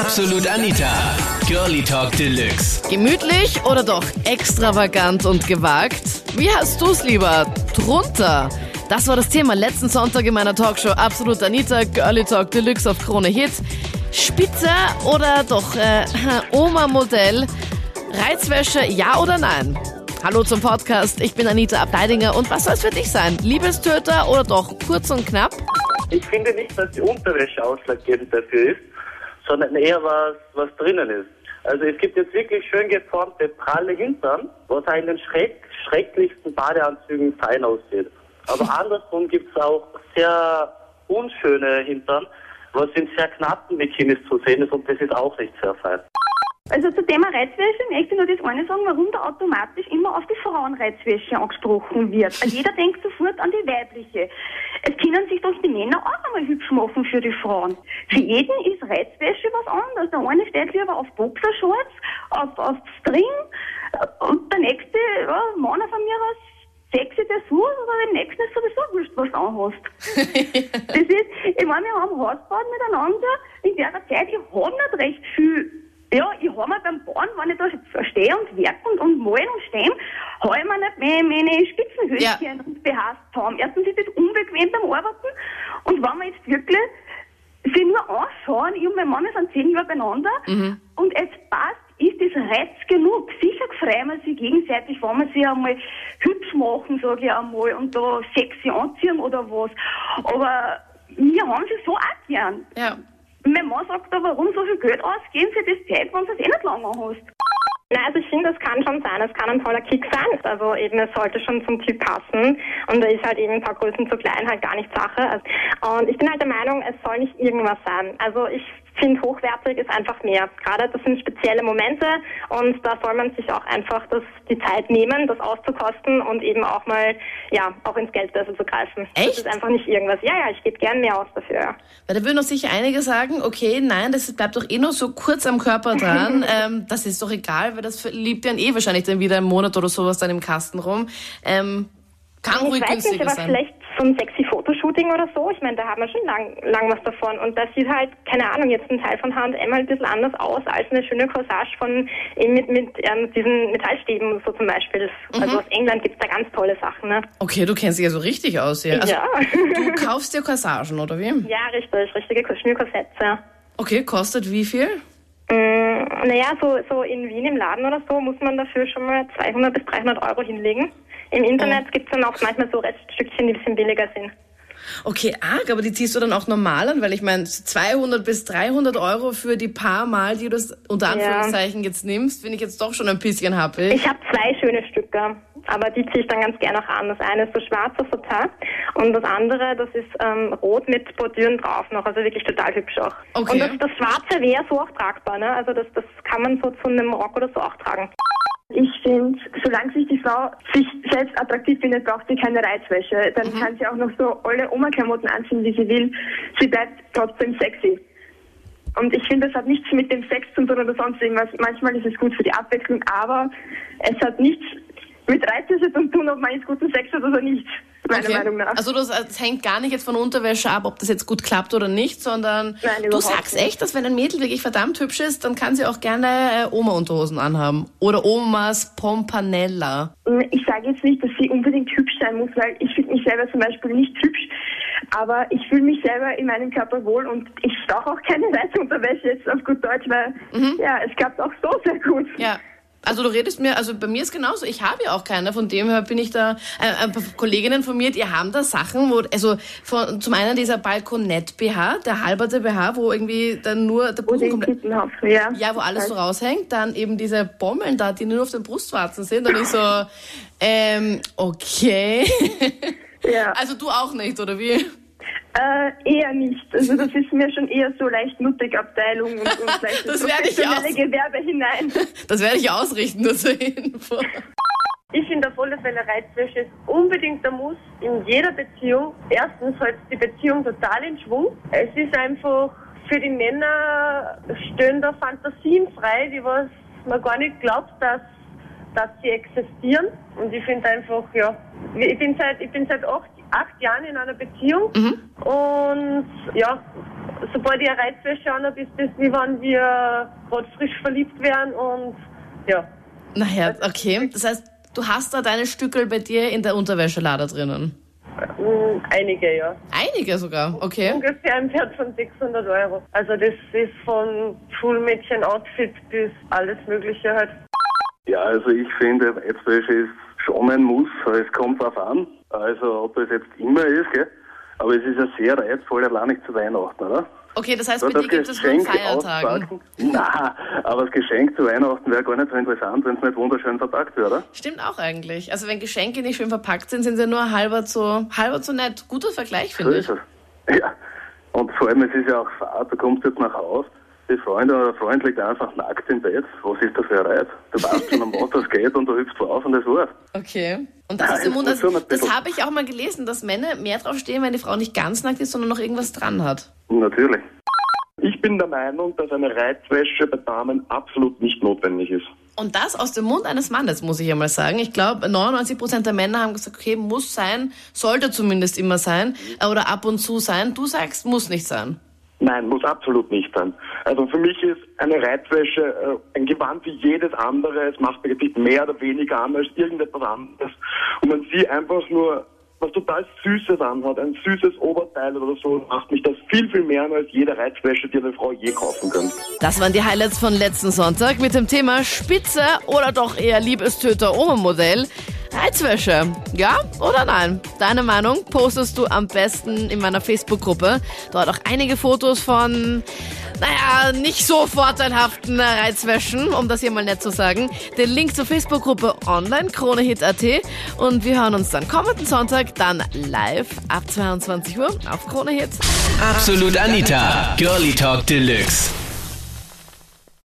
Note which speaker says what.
Speaker 1: Absolut Anita. Girlie Talk Deluxe.
Speaker 2: Gemütlich oder doch extravagant und gewagt? Wie hast du's lieber? Drunter. Das war das Thema letzten Sonntag in meiner Talkshow Absolut Anita, Girlie Talk Deluxe auf Krone Hit. Spitze oder doch äh, Oma-Modell? Reizwäsche, ja oder nein? Hallo zum Podcast, ich bin Anita Abteidinger und was soll es für dich sein? Liebestöter oder doch kurz und knapp?
Speaker 3: Ich finde nicht, dass die Unterwäsche ausschlaggebend dafür ist, sondern eher was, was drinnen ist. Also es gibt jetzt wirklich schön geformte, pralle Hintern, was in den schreck, schrecklichsten Badeanzügen fein aussieht. Aber andersrum gibt es auch sehr unschöne Hintern, was in sehr knappen Bikinis zu sehen ist und das ist auch nicht sehr fein.
Speaker 4: Also zum Thema Reizwäsche möchte ich nur das eine sagen, warum da automatisch immer auf die Frauenreizwäsche angesprochen wird. Also jeder denkt sofort an die weibliche. Es können sich doch die Männer auch einmal hübsch machen für die Frauen. Für jeden ist Reizwäsche was anderes. Der eine steht lieber auf Boxershorts, auf, auf String und der nächste, ja, Mann von mir aus, sexy Dessous, aber dem nächsten ist sowieso wurscht, was du anhast. das ist, ich meine, wir haben Hausbad miteinander. In der Zeit, ich habe nicht recht viel ja, ich habe mir beim Bauen, wenn ich da stehe und werke und, und malen und stehen, habe ich mir nicht meine, meine Spitzenhöschen
Speaker 2: Ja.
Speaker 4: Behasst haben. Erstens ist das unbequem beim Arbeiten und wenn wir jetzt wirklich sie nur anschauen, ich und mein Mann sind zehn Jahre beieinander und es passt, ist das Reiz genug. Sicher freuen wir sich gegenseitig, wenn wir sie einmal hübsch machen, sage ich einmal, und da sexy anziehen oder was. Aber wir haben sie so auch gern.
Speaker 2: Ja.
Speaker 4: Mein Mann sagt da, warum so viel Geld ausgeben für das Zeit, wenn du es eh nicht lange hast.
Speaker 5: Na, also ich finde, es kann schon sein. Es kann ein toller Kick sein. Also eben, es sollte schon zum Typ passen. Und da ist halt eben ein paar Größen zu klein halt gar nicht Sache. Also, und ich bin halt der Meinung, es soll nicht irgendwas sein. Also ich finde, hochwertig ist einfach mehr. Gerade das sind spezielle Momente und da soll man sich auch einfach das, die Zeit nehmen, das auszukosten und eben auch mal, ja, auch ins Geldbörsel zu greifen. Das
Speaker 2: Echt?
Speaker 5: ist einfach nicht irgendwas. Ja, ja, ich gebe gern mehr aus dafür, ja.
Speaker 2: Weil da würden doch sicher einige sagen, okay, nein, das bleibt doch eh nur so kurz am Körper dran. ähm, das ist doch egal, weil das liebt dann eh wahrscheinlich dann wieder einen Monat oder sowas dann im Kasten rum. Ähm, kann ruhig
Speaker 5: Ich weiß nicht, aber
Speaker 2: sein.
Speaker 5: vielleicht so ein sexy Fotoshooting oder so. Ich meine, da haben wir schon lang, lang was davon. Und das sieht halt, keine Ahnung, jetzt ein Teil von H&M halt ein bisschen anders aus als eine schöne Corsage von mit, mit ähm, diesen Metallstäben und so zum Beispiel. Das, Also aus England gibt's da ganz tolle Sachen, ne?
Speaker 2: Okay, du kennst dich ja so richtig aus hier. Also,
Speaker 5: ja.
Speaker 2: Du kaufst dir Corsagen, oder wie?
Speaker 5: ja, richtig, richtige Schnürkorsetts, ja.
Speaker 2: Okay, kostet wie viel?
Speaker 5: Mm, naja, so, so in Wien im Laden oder so muss man dafür schon mal 200 bis 300 Euro hinlegen. Im Internet gibt's dann auch manchmal so Reststückchen, die ein bisschen billiger sind.
Speaker 2: Okay, arg, aber die ziehst du dann auch normal an, weil ich meine, 200 bis 300 Euro für die paar Mal, die du das unter
Speaker 5: Ja.
Speaker 2: Anführungszeichen jetzt nimmst, finde ich jetzt doch schon ein bisschen happig.
Speaker 5: Ich habe zwei schöne Stücke, aber die ziehe ich dann ganz gerne auch an. Das eine ist so schwarz auf Satin und das andere, das ist ähm, rot mit Bordüren drauf noch, also wirklich total hübsch auch.
Speaker 2: Okay.
Speaker 5: Und das, das Schwarze wäre so auch tragbar, ne? Also das, das kann man so zu einem Rock oder so auch tragen.
Speaker 6: Ich finde, solange sich die Frau sich selbst attraktiv findet, braucht sie keine Reizwäsche. Dann
Speaker 2: Mhm.
Speaker 6: kann sie auch noch so alle Oma-Klamotten anziehen, wie sie will. Sie bleibt trotzdem sexy. Und ich finde, das hat nichts mit dem Sex zu tun oder sonst irgendwas. Manchmal ist es gut für die Abwechslung, aber es hat nichts mit Reizwäsche zu tun, ob man jetzt guten Sex hat oder nicht, meiner
Speaker 2: Okay.
Speaker 6: Meinung nach.
Speaker 2: Also das, das hängt gar nicht jetzt von Unterwäsche ab, ob das jetzt gut klappt oder nicht, sondern
Speaker 6: Nein,
Speaker 2: du sagst
Speaker 6: nicht.
Speaker 2: echt, dass wenn ein Mädel wirklich verdammt hübsch ist, dann kann sie auch gerne äh, Oma-Unterhosen anhaben. Oder Omas Pompanella.
Speaker 6: Ich sage jetzt nicht, dass sie unbedingt hübsch sein muss, weil ich finde mich selber zum Beispiel nicht hübsch, aber ich fühle mich selber in meinem Körper wohl und ich brauche auch keine Reizunterwäsche jetzt auf gut Deutsch, weil ja, es klappt auch so sehr gut.
Speaker 2: Ja. Also du redest mir, also bei mir ist genauso, ich habe ja auch keine, von dem her bin ich da, äh, ein paar Kolleginnen von mir, die haben da Sachen, wo, also von, zum einen dieser Balkonett-BH, der halberte BH, wo irgendwie dann nur der Busen komplett,
Speaker 6: ja.
Speaker 2: ja, wo alles so raushängt, dann eben diese Bommeln da, die nur auf den Brustwarzen sind und ich so, ähm, okay.
Speaker 6: Ja,
Speaker 2: Also du auch nicht, oder wie?
Speaker 6: Äh, eher nicht. Also das ist mir schon eher so leicht Nuttig-Abteilung und, und vielleicht
Speaker 2: Das werde ich aus-
Speaker 6: Gewerbe hinein.
Speaker 2: Das werde ich ausrichten, nur zur Info.
Speaker 7: Ich finde auf alle Fälle Reizwäsche ist unbedingt ein Muss in jeder Beziehung. Erstens hält die Beziehung total in Schwung. Es ist einfach für die Männer stehen da Fantasien frei, die was man gar nicht glaubt, dass dass sie existieren. Und ich finde einfach, ja, ich bin seit, ich bin seit acht, acht Jahren in einer Beziehung und ja, sobald ich eine Reizwäsche anhabe, ist das wie wenn wir gerade frisch verliebt wären und ja.
Speaker 2: Naja, okay. Das heißt, du hast da deine Stückel bei dir in der Unterwäschelade drinnen.
Speaker 7: Mm, Einige, ja.
Speaker 2: Einige sogar, okay.
Speaker 7: Ungefähr ein Wert von 600 Euro. Also das ist von Schulmädchen-Outfit bis alles Mögliche halt.
Speaker 8: Ja, also ich finde, Reizwäsche ist schon ein Muss. Es kommt drauf an. Also ob das jetzt immer ist, gell? Aber es ist ja sehr reizvoll, allein nicht zu Weihnachten, oder?
Speaker 2: Okay, das heißt,
Speaker 8: So,
Speaker 2: bei dir gibt es an Feiertagen.
Speaker 8: Na, aber das Geschenk zu Weihnachten wäre gar nicht so interessant, wenn es nicht wunderschön verpackt wäre, oder?
Speaker 2: Stimmt auch eigentlich. Also wenn Geschenke nicht schön verpackt sind, sind sie nur halber so, halber so nett. Guter Vergleich,
Speaker 8: So
Speaker 2: finde ich.
Speaker 8: ist es. Ja. Und vor allem, es ist ja auch Fahrt, du kommst jetzt nach Hause, die Freundin oder der Freund liegt einfach nackt im Bett. Was ist das für ein Reiz? Du weißt schon, um was das geht und du hüpfst drauf und das war's.
Speaker 2: Okay. Und das
Speaker 8: Ja,
Speaker 2: ist im Mund, also, das habe ich auch mal gelesen, dass Männer mehr drauf stehen, wenn die Frau nicht ganz nackt ist, sondern noch irgendwas dran hat.
Speaker 8: Natürlich.
Speaker 9: Ich bin der Meinung, dass eine Reizwäsche bei Damen absolut nicht notwendig ist.
Speaker 2: Und das aus dem Mund eines Mannes, muss ich ja mal sagen. Ich glaube, 99 Prozent der Männer haben gesagt, okay, muss sein, sollte zumindest immer sein oder ab und zu sein. Du sagst, muss nicht sein.
Speaker 9: Nein, muss absolut nicht sein. Also für mich ist eine Reizwäsche äh, ein Gewand wie jedes andere. Es macht mir nicht mehr oder weniger an als irgendetwas anderes. Und man sieht einfach nur was total Süßes anhat, ein süßes Oberteil oder so, macht mich das viel, viel mehr an als jede Reizwäsche, die eine Frau je kaufen könnte.
Speaker 2: Das waren die Highlights von letzten Sonntag mit dem Thema Spitze oder doch eher Liebestöter Oma-Modell. Reizwäsche, ja oder nein? Deine Meinung postest du am besten in meiner Facebook-Gruppe. Dort auch einige Fotos von, naja, nicht so vorteilhaften Reizwäschen, um das hier mal nett zu sagen. Den Link zur Facebook-Gruppe online, KroneHit.at. Und wir hören uns dann kommenden Sonntag dann live ab 22 Uhr auf KroneHit.
Speaker 1: Absolut Anita, Girlie Talk Deluxe.